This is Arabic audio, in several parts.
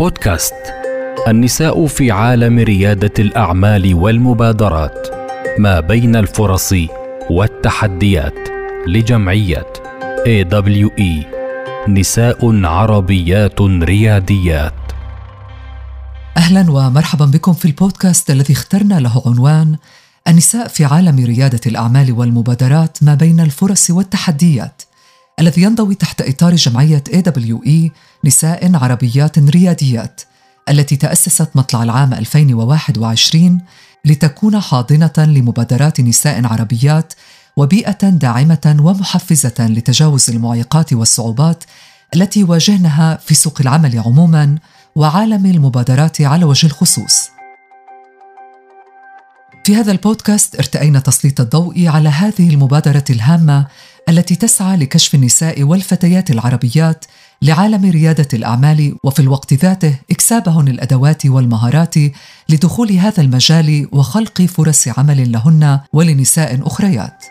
بودكاست. النساء في عالم ريادة الأعمال والمبادرات. ما بين الفرص والتحديات. لجمعيه AWE نساء عربيات رياديات. أهلا ومرحبا بكم في البودكاست الذي اخترنا له عنوان النساء في عالم ريادة الأعمال والمبادرات ما بين الفرص والتحديات. الذي ينضوي تحت إطار جمعية AWE نساء عربيات رياديات التي تأسست مطلع العام 2021 لتكون حاضنة لمبادرات نساء عربيات وبيئة داعمة ومحفزة لتجاوز المعيقات والصعوبات التي واجهنها في سوق العمل عموما وعالم المبادرات على وجه الخصوص. في هذا البودكاست ارتأينا تسليط الضوء على هذه المبادرة الهامة التي تسعى لكشف النساء والفتيات العربيات لعالم ريادة الأعمال وفي الوقت ذاته إكسابهن الأدوات والمهارات لدخول هذا المجال وخلق فرص عمل لهن ولنساء أخريات.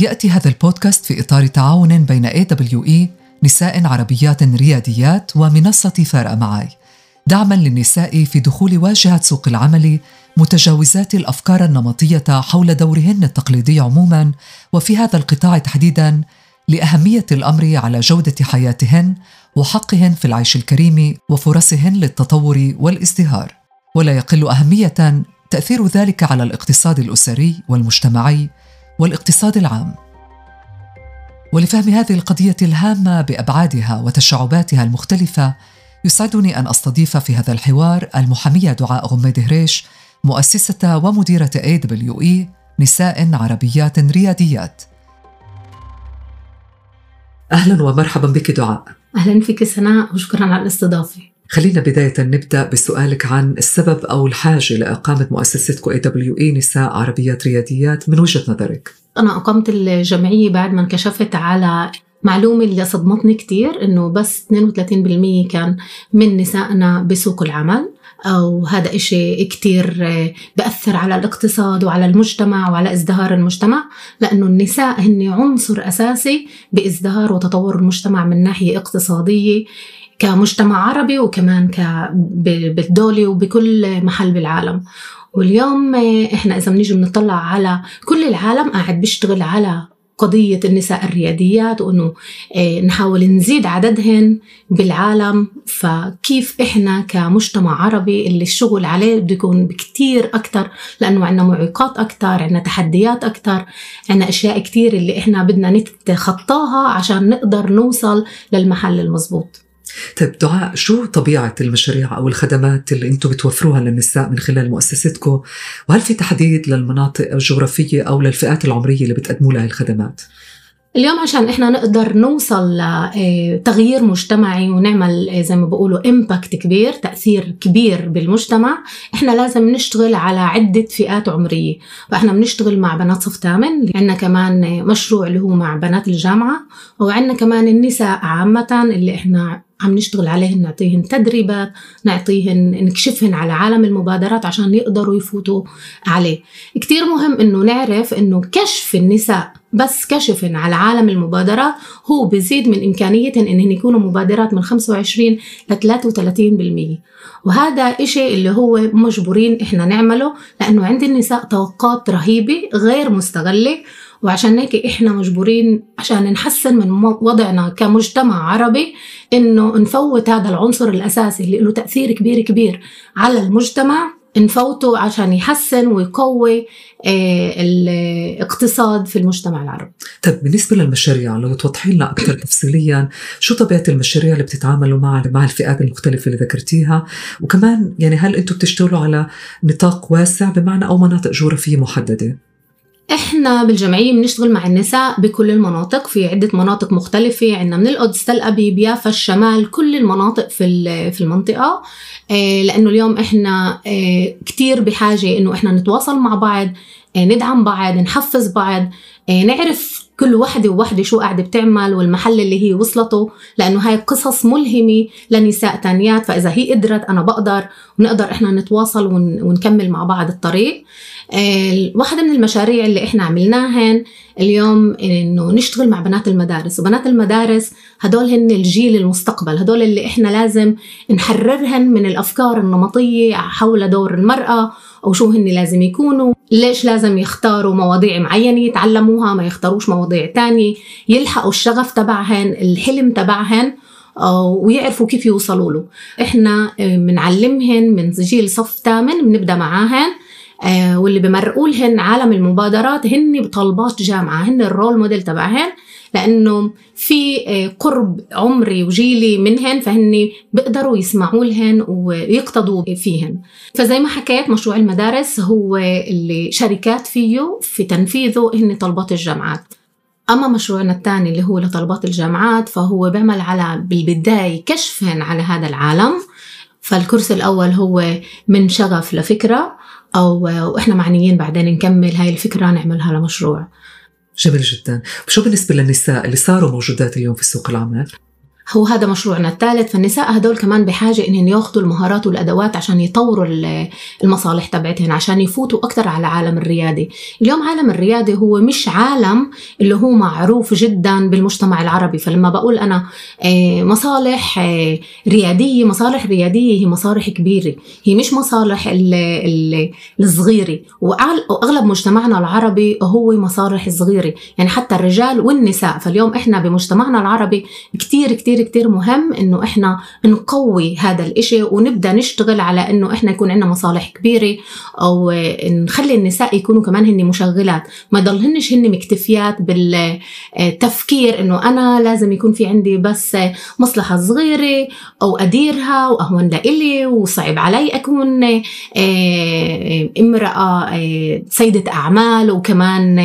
يأتي هذا البودكاست في إطار تعاون بين AWE نساء عربيات رياديات ومنصة فارق معاي دعما للنساء في دخول واجهة سوق العمل متجاوزات الأفكار النمطية حول دورهن التقليدي عموما وفي هذا القطاع تحديدا لأهمية الأمر على جودة حياتهن وحقهن في العيش الكريم وفرصهن للتطور والازدهار. ولا يقل أهمية تأثير ذلك على الاقتصاد الأسري والمجتمعي والاقتصاد العام. ولفهم هذه القضية الهامة بأبعادها وتشعباتها المختلفة يسعدني أن أستضيف في هذا الحوار المحامية دعاء غميد هريش مؤسسة ومديرة AWE نساء عربيات رياديات. أهلا ومرحبا بك دعاء. أهلا فيك سناء وشكرا على الاستضافة. خلينا بداية نبدأ بسؤالك عن السبب أو الحاجة لإقامة مؤسستكم AWE نساء عربيات رياديات من وجهة نظرك. أنا أقمت الجمعية بعد ما انكشفت على معلومة اللي صدمتني كتير إنه بس 32% كان من نسائنا بسوق العمل. وهذا إشي كتير بأثر على الاقتصاد وعلى المجتمع وعلى ازدهار المجتمع لأنه النساء هن عنصر أساسي بازدهار وتطور المجتمع من ناحية اقتصادية كمجتمع عربي وكمان بالدولة وبكل محل بالعالم. واليوم إحنا إذا بنيجي بنطلع على كل العالم قاعد بيشتغل على قضية النساء الرياديات وأنه نحاول نزيد عددهن بالعالم. فكيف إحنا كمجتمع عربي اللي الشغل عليه بده يكون بكتير أكتر لأنه عندنا معيقات أكتر عندنا تحديات أكتر عندنا أشياء كتير اللي إحنا بدنا نتخطاها عشان نقدر نوصل للمحل المزبوط. طيب دعاء شو طبيعة المشاريع أو الخدمات اللي أنتم بتوفروها للنساء من خلال مؤسستكم وهل في تحديد للمناطق الجغرافية أو للفئات العمرية اللي بتقدموا لها الخدمات؟ اليوم عشان إحنا نقدر نوصل لتغيير مجتمعي ونعمل زي ما بقولوا امباكت كبير تأثير كبير بالمجتمع إحنا لازم نشتغل على عدة فئات عمرية فاحنا بنشتغل مع بنات صف ثامن عندنا كمان مشروع اللي هو مع بنات الجامعة وعندنا كمان النساء عامة اللي إحنا عم نشتغل عليهن نعطيهن تدريبات نعطيهن نكشفهن على عالم المبادرات عشان يقدروا يفوتوا عليه. كتير مهم إنه نعرف إنه كشف النساء بس كشفن على عالم المبادرات هو بزيد من إمكانيتهن إنهن يكونوا مبادرات من 25 ل 33% وهذا إشي اللي هو مجبورين إحنا نعمله لأنه عند النساء طاقات رهيبة غير مستغلة. وعشان هيك إحنا مجبورين عشان نحسن من وضعنا كمجتمع عربي إنه نفوت هذا العنصر الأساسي اللي له تأثير كبير كبير على المجتمع نفوته عشان يحسن ويقوي الاقتصاد في المجتمع العربي طيب بالنسبة للمشاريع لو توضحي لنا أكثر تفصيليا شو طبيعة المشاريع اللي بتتعاملوا مع مع الفئات المختلفة اللي ذكرتيها وكمان يعني هل أنتم بتشتغلوا على نطاق واسع بمعنى أو مناطق جغرافية محددة؟ إحنا بالجمعية بنشتغل مع النساء بكل المناطق في عدة مناطق مختلفة عندنا من القدس تل أبيب يافا الشمال كل المناطق في في المنطقة. لأنه اليوم إحنا كتير بحاجة إنه إحنا نتواصل مع بعض ندعم بعض نحفز بعض. نعرف كل وحدة ووحدة شو قاعدة بتعمل والمحل اللي هي وصلته لأنه هاي قصص ملهمة لنساء تانيات فإذا هي قدرت أنا بقدر ونقدر إحنا نتواصل ونكمل مع بعض الطريق. واحدة من المشاريع اللي إحنا عملناهن اليوم إنه نشتغل مع بنات المدارس وبنات المدارس هدول هن الجيل المستقبل هدول اللي إحنا لازم نحررهن من الأفكار النمطية حول دور المرأة أو شو هن لازم يكونوا ليش لازم يختاروا مواضيع معينة يتعلموها ما يختاروش مواضيع تانية يلحقوا الشغف تبعهن الحلم تبعهن ويعرفوا كيف يوصلوا له. إحنا بنعلمهن من جيل صف ثامن بنبدأ معاهن. آه واللي بمرقوا لهن عالم المبادرات هن بطلبات جامعة هن الرول موديل تبعهن لأنه في آه قرب عمري وجيلي منهن فهن بيقدروا يسمعوا لهن ويقتضوا فيهن. فزي ما حكيت مشروع المدارس هو اللي شركات فيه في تنفيذه هن طلبات الجامعات. أما مشروعنا الثاني اللي هو لطلبات الجامعات فهو بيعمل على بالبداية كشفهن على هذا العالم. فالكورس الأول هو من شغف لفكرة. أو وإحنا معنيين بعدين نكمل هاي الفكرة نعملها لمشروع جميل جدا شو بالنسبة للنساء اللي صاروا موجودات اليوم في سوق العمل؟ هو هذا مشروعنا الثالث. فالنساء هدول كمان بحاجة إنهم ياخذوا المهارات والأدوات عشان يطوروا المصالح تبعتهم عشان يفوتوا أكثر على عالم الريادة اليوم عالم الريادة هو مش عالم اللي هو معروف جدا بالمجتمع العربي. فلما بقول أنا آه، مصالح آه، ريادية مصالح ريادية هي مصالح كبيرة. هي مش مصالح الصغيرة. وأغلب مجتمعنا العربي هو مصالح صغيرة. يعني حتى الرجال والنساء. فاليوم إحنا بمجتمعنا العربي كتير كتير كتير كتير مهم إنه إحنا نقوي هذا الإشي ونبدأ نشتغل على إنه إحنا يكون عندنا مصالح كبيرة أو نخلي النساء يكونوا كمان هن مشغلات. ما يضلهنش هن مكتفيات بالتفكير إنه أنا لازم يكون في عندي بس مصلحة صغيرة أو أديرها وأهون لإلي وصعب علي أكون آه، امرأة آه، سيدة أعمال وكمان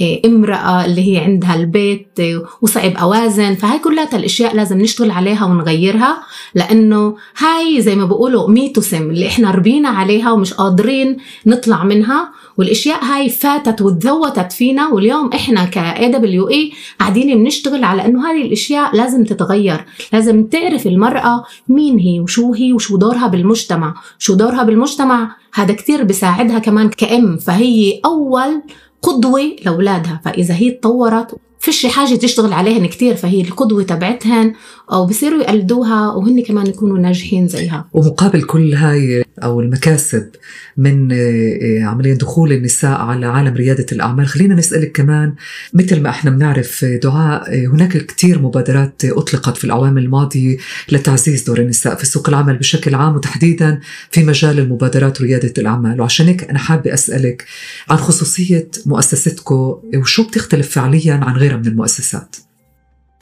آه، امرأة اللي هي عندها البيت وصعب أوازن. فهي كلها الأشياء لازم نشتغل عليها ونغيرها لأنه هاي زي ما بقولوا ميتوسم اللي إحنا ربينا عليها ومش قادرين نطلع منها والأشياء هاي فاتت وتذوتت فينا واليوم إحنا ك AWE قاعدين بنشتغل على إنه هذه الأشياء لازم تتغير لازم تعرف المرأة مين هي وشو هي وشو دورها بالمجتمع شو دورها بالمجتمع هذا كتير بيساعدها كمان كأم فهي أول قدوة لأولادها فإذا هي تطورت فيش حاجة تشتغل عليهن كتير فهي القدوة تبعتهن أو بصيروا يقلدوها وهن كمان يكونوا ناجحين زيها. ومقابل كل هاي أو المكاسب من آه، عملية دخول النساء على عالم ريادة الأعمال خلينا نسألك كمان مثل ما إحنا بنعرف دعاء آه، هناك كتير مبادرات أطلقت في الأعوام الماضية لتعزيز دور النساء في سوق العمل بشكل عام وتحديدا في مجال المبادرات وريادة الأعمال. وعشان هيك أنا حابة أسألك عن خصوصية مؤسستكم وشو بتختلف فعليا عن غيرها؟ من المؤسسات.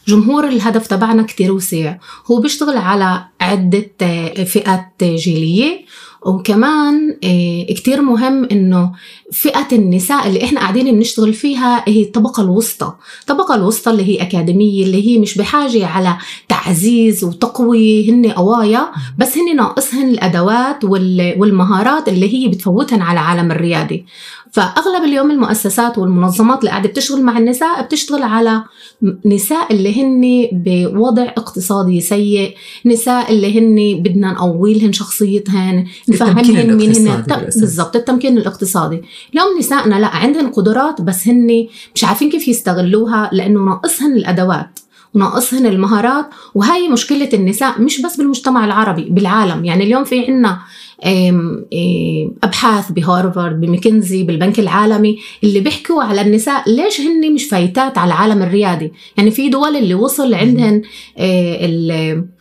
جمهور الهدف تبعنا كتير وسيع. هو بيشتغل على عدة آه، فئات جيلية. وكمان آه، كتير مهم إنه فئة النساء اللي إحنا قاعدين بنشتغل فيها هي الطبقة الوسطى. الطبقة الوسطى اللي هي أكاديمية اللي هي مش بحاجة على تعزيز وتقوية هن قوايا بس هن ناقصهن الأدوات والمهارات اللي هي بتفوتهن على عالم الريادة. فأغلب اليوم المؤسسات والمنظمات اللي قاعدة بتشتغل مع النساء بتشتغل على نساء اللي هن بوضع اقتصادي سيء نساء اللي هن بدنا نقوي لهن شخصيتهن نفهمهن مين هن بالضبط التمكين الاقتصادي. اليوم نسائنا لا عندهن قدرات بس هن مش عارفين كيف يستغلوها لأنه ناقصهن الأدوات وناقصهن المهارات وهي مشكلة النساء مش بس بالمجتمع العربي بالعالم. يعني اليوم في عنا أبحاث بهارفارد بمكنزي بالبنك العالمي اللي بيحكوا على النساء ليش هن مش فايتات على العالم الريادي. يعني في دول اللي وصل عندهن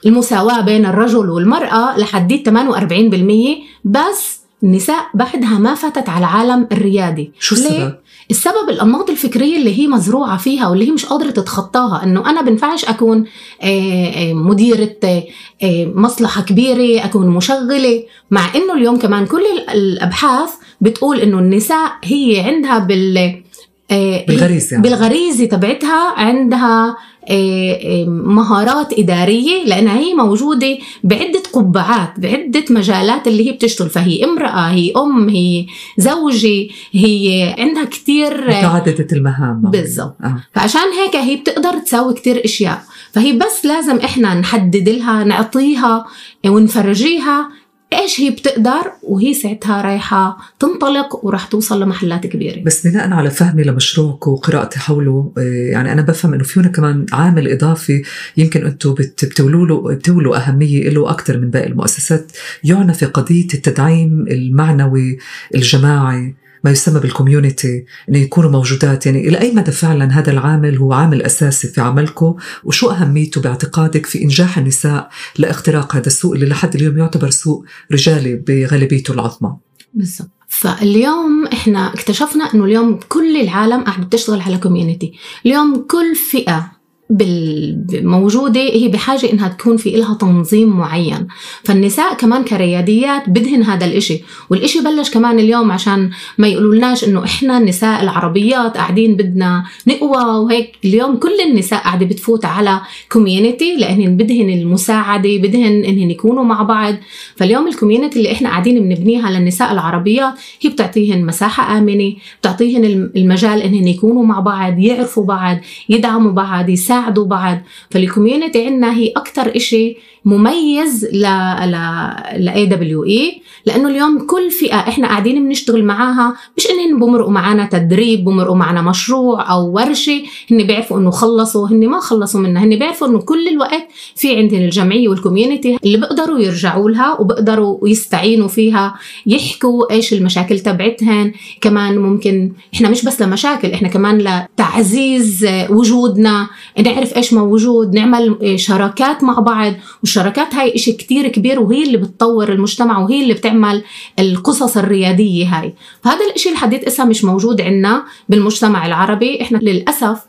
المساواة بين الرجل والمرأة لحد 48% بس النساء بعدها ما فتت على العالم الريادي. شو السبب؟ السبب الأنماط الفكرية اللي هي مزروعة فيها واللي هي مش قادرة تتخطاها إنه أنا بنفعش أكون آه، آه، مديرة آه، مصلحة كبيرة أكون مشغلة مع إنه اليوم كمان كل الأبحاث بتقول إنه النساء هي عندها بال بالغريزة يعني. بالغريزة تبعتها عندها مهارات إدارية لأنها هي موجودة بعدة قبعات بعدة مجالات اللي هي بتشتغل. فهي امرأة هي أم هي زوجة هي عندها كتير متعددة المهام. بالضبط. آه. فعشان هيك هي بتقدر تساوي كتير أشياء. فهي بس لازم إحنا نحدد لها نعطيها ونفرجيها إيش هي بتقدر وهي ساعتها رايحة تنطلق وراح توصل لمحلات كبيرة؟ بس بناء على فهمي لمشروعك وقراءتي حوله آه، يعني أنا بفهم إنه في هنا كمان عامل إضافي يمكن أنتم بت- بتولوا له بتولوا أهمية له أكثر من باقي المؤسسات يعنى في قضية التدعيم المعنوي الجماعي. ما يسمى بال community إنه يكونوا موجودات. يعني إلى أي مدى فعلا هذا العامل هو عامل أساسي في عملكم؟ وشو أهميته باعتقادك في إنجاح النساء لاختراق هذا السوق اللي لحد اليوم يعتبر سوق رجالي بغالبيته العظمى؟ بالضبط. فاليوم إحنا اكتشفنا إنه اليوم كل العالم قاعد بتشتغل على community اليوم كل فئة موجودة هي بحاجة إنها تكون في إلها تنظيم معين. فالنساء كمان كرياديات بدهن هذا الإشي. والإشي بلش كمان اليوم عشان ما يقولولناش إنه إحنا النساء العربيات قاعدين بدنا نقوى وهيك. اليوم كل النساء قاعدة بتفوت على community لأنهن بدهن المساعدة بدهن إنهن يكونوا مع بعض. فاليوم ال community اللي إحنا قاعدين بنبنيها للنساء العربيات هي بتعطيهن مساحة آمنة بتعطيهن الم- المجال إنهن يكونوا مع بعض يعرفوا بعض يدعموا بعض يساعدوا بعض فال community عندنا هي أكتر إشي مميز ل ل ل AWE لأنه اليوم كل فئة إحنا قاعدين بنشتغل معاها مش إنهم بمرقوا معنا تدريب بمرقوا معنا مشروع أو ورشة هن بيعرفوا إنه خلصوا هن ما خلصوا منها هن بيعرفوا إنه كل الوقت في عندنا الجمعية وال community اللي بيقدروا يرجعوا لها وبيقدروا يستعينوا فيها يحكوا إيش المشاكل تبعتهن. كمان ممكن إحنا مش بس لمشاكل إحنا كمان لتعزيز وجودنا نعرف إيش موجود نعمل شراكات مع بعض والشراكات هاي إشي كتير كبير وهي اللي بتطور المجتمع وهي اللي بتعمل القصص الريادية هاي. فهذا الإشي لحديت إسا مش موجود عنا بالمجتمع العربي. إحنا للأسف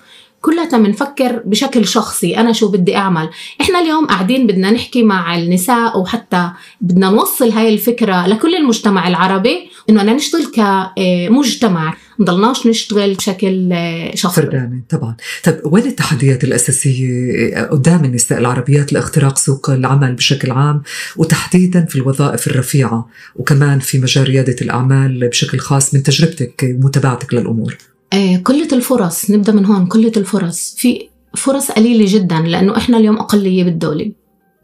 كلها بنفكر بشكل شخصي أنا شو بدي أعمل؟ إحنا اليوم قاعدين بدنا نحكي مع النساء وحتى بدنا نوصل هاي الفكرة لكل المجتمع العربي. إنه أنا نشتغل كمجتمع نضلناش نشتغل بشكل آه، شخصي. فرداني طبعا. طب وين التحديات الأساسية قدام النساء؟ العربيات لاختراق سوق العمل بشكل عام وتحديدا في الوظائف الرفيعة وكمان في مجال ريادة الأعمال بشكل خاص من تجربتك ومتابعتك للأمور. آه، قلة الفرص نبدأ من هون قلة الفرص. في فرص قليلة جدا لأنه إحنا اليوم أقلية بالدولة.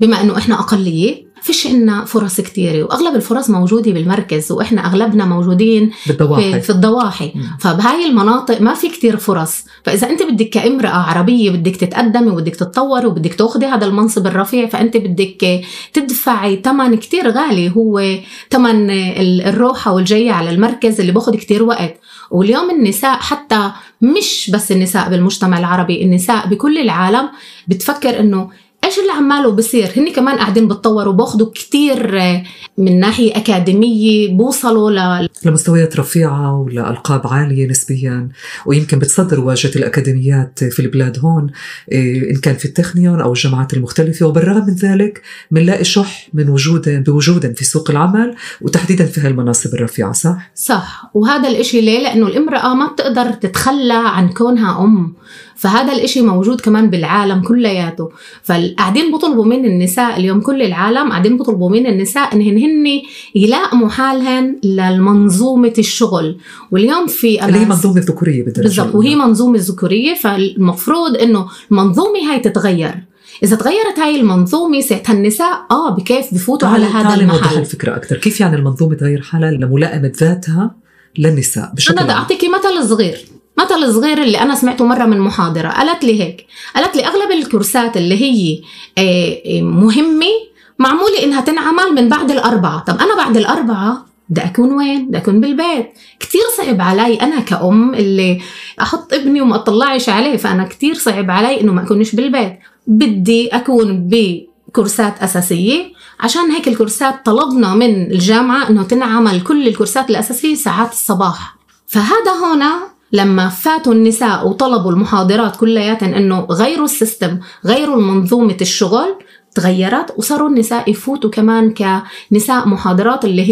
بما أنه إحنا أقلية فيش عنا فرص كتيرة وأغلب الفرص موجودة بالمركز وإحنا أغلبنا موجودين بالضواحي. في الضواحي. مم. فبهاي المناطق ما في كتير فرص. فإذا أنت بدك كامرأة عربية بدك تتقدمي وبدك تتطوري وبدك تاخدي هذا المنصب الرفيع فأنت بدك تدفعي ثمن كتير غالي هو ثمن ال- الروحة والجاية على المركز اللي باخد كتير وقت. واليوم النساء حتى مش بس النساء بالمجتمع العربي النساء بكل العالم بتفكر إنه إيش اللي عماله بصير هن كمان قاعدين بتطوروا باخدوا كتير آه، من ناحية أكاديمية بوصلوا ل... لمستويات رفيعة ولألقاب عالية نسبيا ويمكن بتصدر واجهة الأكاديميات في البلاد هون إيه، إن كان في التكنيون أو الجامعات المختلفة وبالرغم من ذلك بنلاقي شح من وجود بوجود في سوق العمل وتحديدا في هالمناصب الرفيعة صح؟ صح وهذا الإشي ليه؟ لأنه الإمرأة ما بتقدر تتخلى عن كونها أم فهذا الإشي موجود كمان بالعالم كلياته. فقاعدين بيطلبوا من النساء اليوم كل العالم قاعدين بيطلبوا من النساء إنهن هن يلائموا حالهن للمنظومة الشغل. واليوم في اللي هي منظومة ذكورية بالضبط وهي الأولى. منظومة ذكورية فالمفروض إنه المنظومة هاي تتغير. إذا تغيرت هاي المنظومة ساعتها النساء آه بكيف بفوتوا على هذا المحل. الفكرة أكثر كيف يعني المنظومة تغير حالها لملائمة ذاتها للنساء بشكل أنا بدي عام؟ أعطيكي مثل صغير. مثل صغير اللي أنا سمعته مرة من محاضرة. قالت لي هيك قالت لي أغلب الكورسات اللي هي آه، آه، مهمة معمولة إنها تنعمل من بعد الأربعة. طب أنا بعد الأربعة بدي أكون وين؟ بدي أكون بالبيت. كتير صعب علي أنا كأم اللي أحط ابني وما أطلعش عليه فأنا كتير صعب علي إنه ما أكونش بالبيت. بدي أكون بكورسات أساسية. عشان هيك الكورسات طلبنا من الجامعة إنه تنعمل كل الكورسات الأساسية ساعات الصباح. فهذا هنا لما فاتوا النساء وطلبوا المحاضرات كلياتهم إنه غيروا السيستم غيروا منظومه الشغل تغيرت وصاروا النساء يفوتوا كمان كنساء محاضرات اللي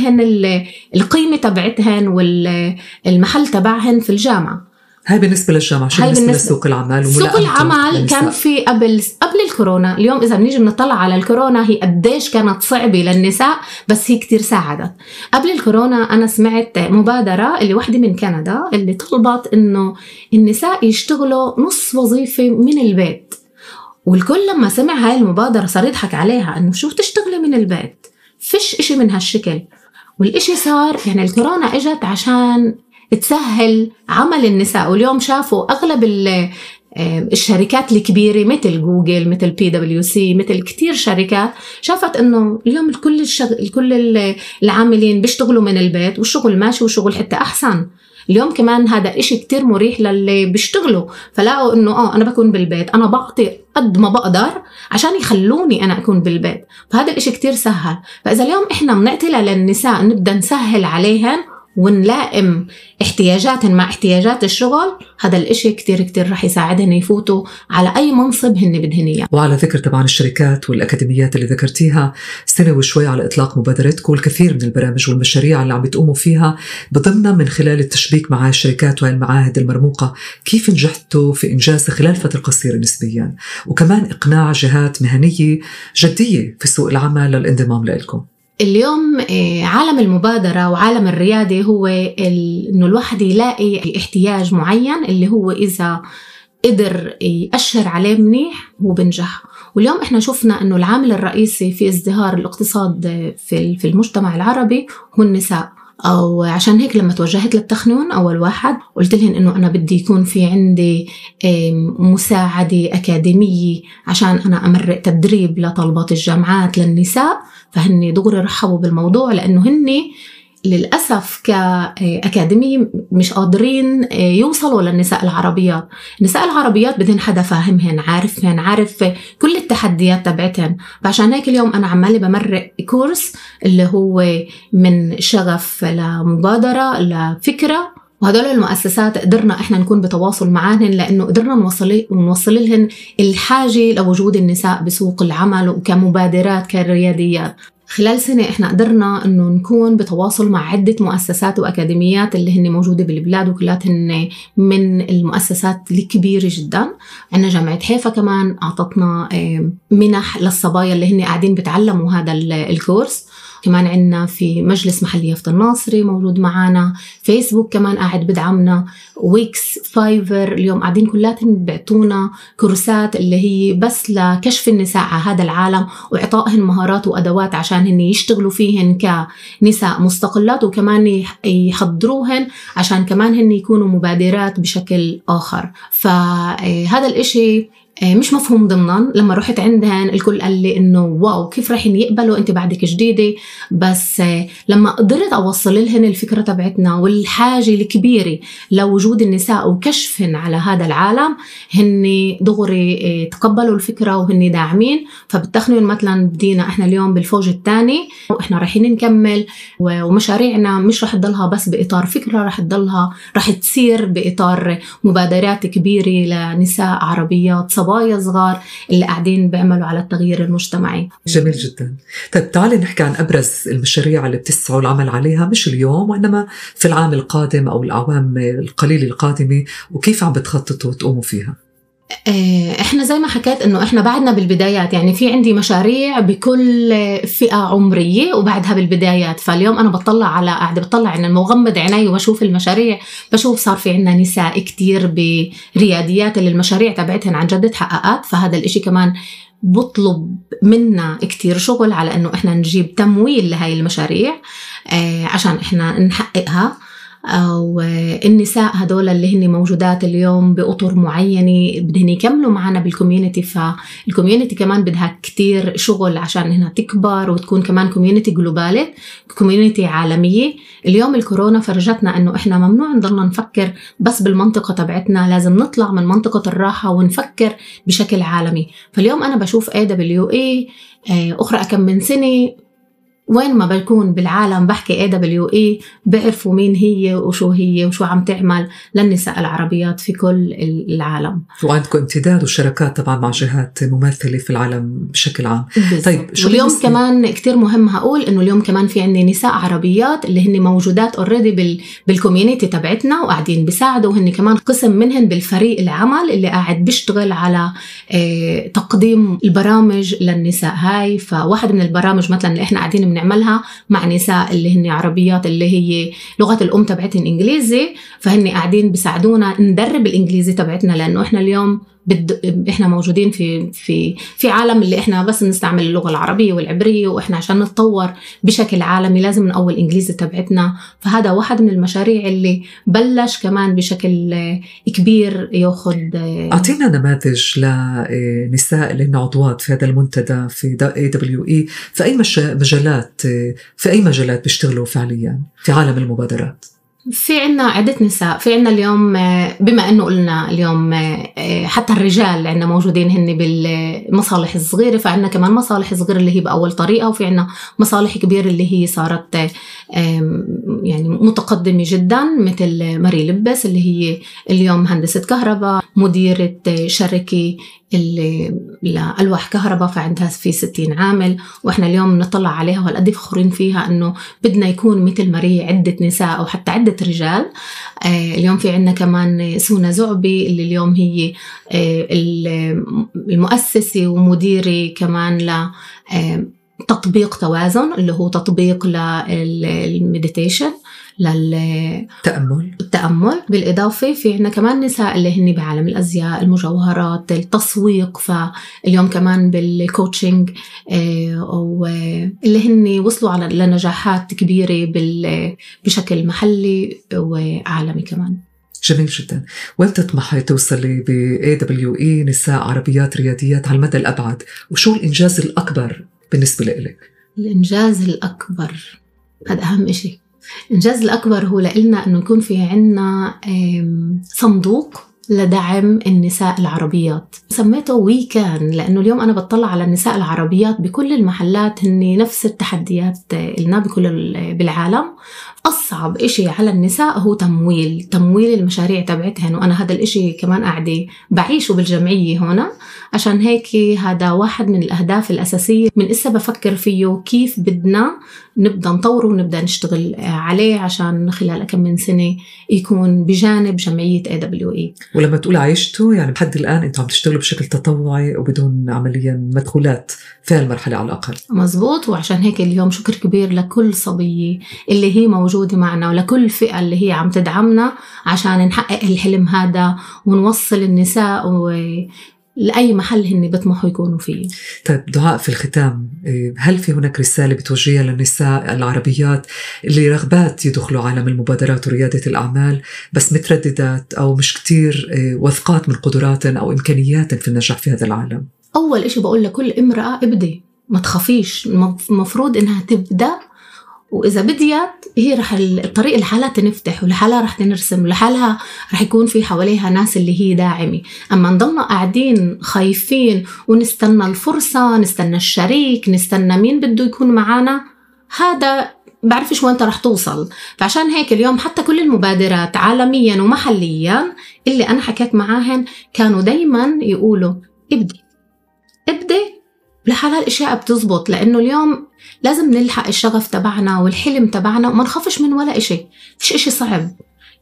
هي اللي القيمة تبعتهن والمحل تبعهن في الجامعة. هاي بالنسبة للجامعة شو بالنسبة, بالنسبة لسوق العمل سوق العمل كان في قبل قبل الكورونا اليوم إذا بنيجي بنطلع على الكورونا هي قديش كانت صعبة للنساء بس هي كتير ساعدت. قبل الكورونا أنا سمعت مبادرة اللي وحدة من كندا اللي طلبت إنه النساء يشتغلوا نص وظيفة من البيت. والكل لما سمع هاي المبادرة صار يضحك عليها إنه شو تشتغلي من البيت؟ فيش إشي من هالشكل. والإشي صار يعني الكورونا إجت عشان تسهل عمل النساء. واليوم شافوا أغلب الشركات الكبيرة مثل جوجل مثل بي دبليو سي مثل كتير شركات شافت إنه اليوم الكل الشغ... كل العاملين بيشتغلوا من البيت والشغل ماشي والشغل حتى أحسن. اليوم كمان هذا إشي كتير مريح للي بيشتغلوا. فلاقوا إنه آه أنا بكون بالبيت. أنا بعطي قد ما بقدر عشان يخلوني أنا أكون بالبيت. فهذا الإشي كتير سهل. فإذا اليوم إحنا بنعطي للنساء نبدأ نسهل عليهن ونلائم احتياجاتهن مع احتياجات الشغل هذا الإشي كتير كتير رح يساعدهن يفوتوا على أي منصب هن بدهن إياه. وعلى ذكر طبعا الشركات والأكاديميات اللي ذكرتيها سنه وشوي على إطلاق مبادرتكم والكثير من البرامج والمشاريع اللي عم بتقوموا فيها بضمنها من خلال التشبيك مع الشركات والمعاهد المرموقة كيف نجحتوا في انجازها خلال فترة قصيرة نسبيا. وكمان إقناع جهات مهنية جدية في سوق العمل للانضمام لكم اليوم آه، عالم المبادرة وعالم الريادة هو إنه الواحد يلاقي احتياج معين اللي هو إذا قدر يأشر عليه منيح هو بنجح واليوم إحنا شفنا إنه العامل الرئيسي في ازدهار الاقتصاد في في المجتمع العربي هو النساء. أو عشان هيك لما توجهت للتخنون أول واحد قلت لهم إنه أنا بدي يكون في عندي مساعدة أكاديمية عشان أنا أمرق تدريب لطلبات الجامعات للنساء فهن دغري رحبوا بالموضوع لأنه هن للأسف كأكاديمية مش قادرين يوصلوا للنساء العربيات. النساء العربيات بدهن حدا فاهمهن عارفهن عارف كل التحديات تبعتهن. فعشان هيك اليوم أنا عمالي بمرق كورس اللي هو من شغف لمبادرة لفكرة وهدول المؤسسات قدرنا إحنا نكون بتواصل معاهن لأنه قدرنا نوصل نوصل لهن الحاجة لوجود النساء بسوق العمل وكمبادرات كرياديات. خلال سنة إحنا قدرنا إنه نكون بتواصل مع عدة مؤسسات وأكاديميات اللي هن موجودة بالبلاد وكلاتهن من المؤسسات الكبيرة جدا. عندنا جامعة حيفا كمان أعطتنا منح للصبايا اللي هن قاعدين بتعلموا هذا الكورس. كمان عندنا في مجلس محلي يافت الناصري موجود معنا فيسبوك كمان قاعد بدعمنا. Wix Fiverr اليوم قاعدين كلاتهم بيعطونا كورسات اللي هي بس لكشف النساء على هذا العالم وإعطائهن مهارات وأدوات عشان هن يشتغلوا فيهن كنساء مستقلات وكمان يحضروهن عشان كمان هن يكونوا مبادرات بشكل آخر. فهذا الإشي آه، مش مفهوم ضمنا. لما رحت عندهن الكل قال لي إنه wow كيف رح يقبلوا أنت بعدك جديدة. بس آه، لما قدرت أوصل لهن الفكرة تبعتنا والحاجة الكبيرة لوجود النساء وكشفهن على هذا العالم هن دغري آه، تقبلوا الفكرة وهن داعمين. فبالتخنين مثلا بدينا إحنا اليوم بالفوج الثاني وإحنا رايحين نكمل ومشاريعنا مش رح تضلها بس بإطار فكرة رح تضلها رح تصير بإطار مبادرات كبيرة لنساء عربيات صبايا صغار اللي قاعدين بيعملوا على التغيير المجتمعي. جميل جدا. طيب تعالي نحكي عن أبرز المشاريع اللي بتسعوا العمل عليها مش اليوم وإنما في العام القادم أو الأعوام القليلة القادمة وكيف عم بتخططوا تقوموا فيها؟ إحنا زي ما حكيت إنه إحنا بعدنا بالبدايات يعني في عندي مشاريع بكل فئة عمرية وبعدها بالبدايات. فاليوم أنا بطلع على قاعدة بطلع ان مغمض عيني وبشوف المشاريع بشوف صار في عندنا نساء كتير برياديات اللي المشاريع تبعتهن عن جد تحققت. فهذا الإشي كمان بطلب منا كتير شغل على إنه إحنا نجيب تمويل لهي المشاريع آه، عشان إحنا نحققها. والنساء هدول اللي هن موجودات اليوم بأطر معينة بدهن يكملوا معنا بال community فال community كمان بدها كتير شغل عشان إنها تكبر وتكون كمان community جلوبالي community عالمية. اليوم الكورونا فرجتنا إنه إحنا ممنوع نضلنا نفكر بس بالمنطقة تبعتنا لازم نطلع من منطقة الراحة ونفكر بشكل عالمي. فاليوم أنا بشوف AWE آه، أخرى كم من سنة وين ما بكون بالعالم بحكي AWE بيعرفوا مين هي وشو هي وشو عم تعمل للنساء العربيات في كل العالم وعندكم امتداد وشراكات طبعا مع جهات مماثله في العالم بشكل عام بالزبط. طيب شو بالنسبة؟ كمان كتير مهم هقول إنه اليوم كمان في عندنا نساء عربيات اللي هن موجودات already بال بال community تبعتنا وقاعدين بيساعدوا وهن كمان قسم منهن بالفريق العمل اللي قاعد بيشتغل على آه تقديم البرامج للنساء هاي فواحد من البرامج مثلا اللي إحنا قاعدين بنعملها مع نساء اللي هن عربيات اللي هي لغة الأم تبعتهم إنجليزي فهن قاعدين بيساعدونا ندرب الإنجليزي تبعتنا لأنه إحنا اليوم بد... إحنا موجودين في في في عالم اللي إحنا بس بنستعمل اللغة العربية والعبرية وإحنا عشان نتطور بشكل عالمي لازم نقوي الإنجليزي تبعتنا. فهذا واحد من المشاريع اللي بلش كمان بشكل كبير يأخذ أعطينا نماذج لنساء اللي هن عضوات في هذا المنتدى في اي دبليو اي في أي مجالات في أي مجالات بيشتغلوا فعليا في عالم المبادرات؟ في عنا عدة نساء. في عنا اليوم بما أنه قلنا اليوم حتى الرجال عنا موجودين هن بالمصالح الصغيرة فعنا كمان مصالح صغيرة اللي هي بأول طريقة وفي عنا مصالح كبيرة اللي هي صارت يعني متقدمة جدا مثل ماري لبس اللي هي اليوم مهندسة كهرباء مديرة شركة اللي لألواح كهرباء فعندها في 60 عامل وإحنا اليوم نطلع عليها وهالقد فخورين فيها إنه بدنا يكون مثل ماري عدة نساء أو حتى عدة رجال. آه اليوم في عندنا كمان سونا زعبي اللي اليوم هي آه المؤسسة ومديرة كمان ل آه تطبيق توازن اللي هو تطبيق لل meditation للتأمل التأمل بالإضافة في عنا كمان نساء اللي هن بعالم الأزياء المجوهرات التسويق فاليوم كمان بال coaching اللي هن وصلوا على لنجاحات كبيرة بشكل محلي وعالمي كمان. جميل جدا. وين تطمحي توصلي ب AWE نساء عربيات رياديات على المدى الأبعد؟ وشو الإنجاز الأكبر بالنسبة لإلك؟ الإنجاز الأكبر هذا أهم شيء الإنجاز الأكبر هو لإلنا أنه يكون في عنا صندوق لدعم النساء العربيات. سميته وي كان لأنه اليوم أنا بطلع على النساء العربيات بكل المحلات هن نفس التحديات لنا بكل بالعالم. أصعب إشي على النساء هو تمويل تمويل المشاريع تبعتهن وأنا هذا الإشي كمان قاعدة بعيشه بالجمعية هنا عشان هيك هذا واحد من الأهداف الأساسية. من إسا بفكر فيه كيف بدنا نبدأ نطوره ونبدأ نشتغل عليه عشان خلال كم من سنة يكون بجانب جمعية AWE ولما تقول عيشته يعني لحد الآن أنتم عم تشتغلوا بشكل تطوعي وبدون عمليا مدخولات في هالمرحلة على الأقل. مزبوط وعشان هيك اليوم شكر كبير لكل صبية اللي هي موجودة معنا ولكل فئة اللي هي عم تدعمنا عشان نحقق الحلم هذا ونوصل النساء و لأي محل هن بيطمحوا يكونوا فيه. طيب دعاء في الختام. هل في هناك رسالة بتوجهها للنساء العربيات اللي رغبات يدخلوا عالم المبادرات وريادة الأعمال بس مترددات أو مش كتير واثقات من قدراتهم أو إمكانياتهم في النجاح في هذا العالم؟ أول إشي بقول لكل امرأة ابدي ما تخافيش. المفروض إنها تبدأ وإذا بديت هي رح الطريق لحالها تنفتح ولحالها رح تنرسم ولحالها رح يكون في حواليها ناس اللي هي داعمة. أما نضلنا قاعدين خايفين ونستنى الفرصة نستنى الشريك نستنى مين بده يكون معنا هذا بعرفش وين رح توصل. فعشان هيك اليوم حتى كل المبادرات عالميا ومحليا اللي أنا حكيت معاهن كانوا دايما يقولوا ابدي ابدي لحالها الأشياء بتزبط لأنه اليوم لازم نلحق الشغف تبعنا والحلم تبعنا وما نخافش من ولا إشي فيش إشي صعب.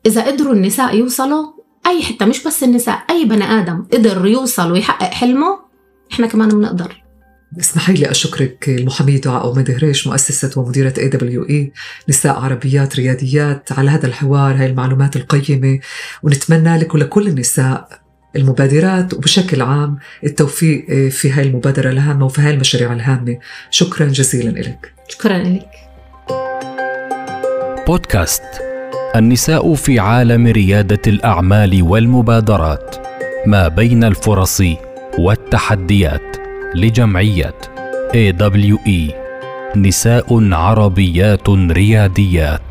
إذا قدروا النساء يوصلوا أي حتة مش بس النساء أي بني آدم قدر يوصل ويحقق حلمه إحنا كمان بنقدر. اسمحي لي أشكرك المحامية دعاء أومد هريش مؤسسة ومديرة اي دبليو اي نساء عربيات رياديات على هذا الحوار هاي المعلومات القيمة ونتمنى لك ولكل النساء المبادرات وبشكل عام التوفيق في هاي المبادرة الهامة وفي هاي المشاريع الهامة. شكرا جزيلا لك شكرا لك بودكاست النساء في عالم ريادة الأعمال والمبادرات. ما بين الفرص والتحديات. لجمعية AWE نساء عربيات رياديات.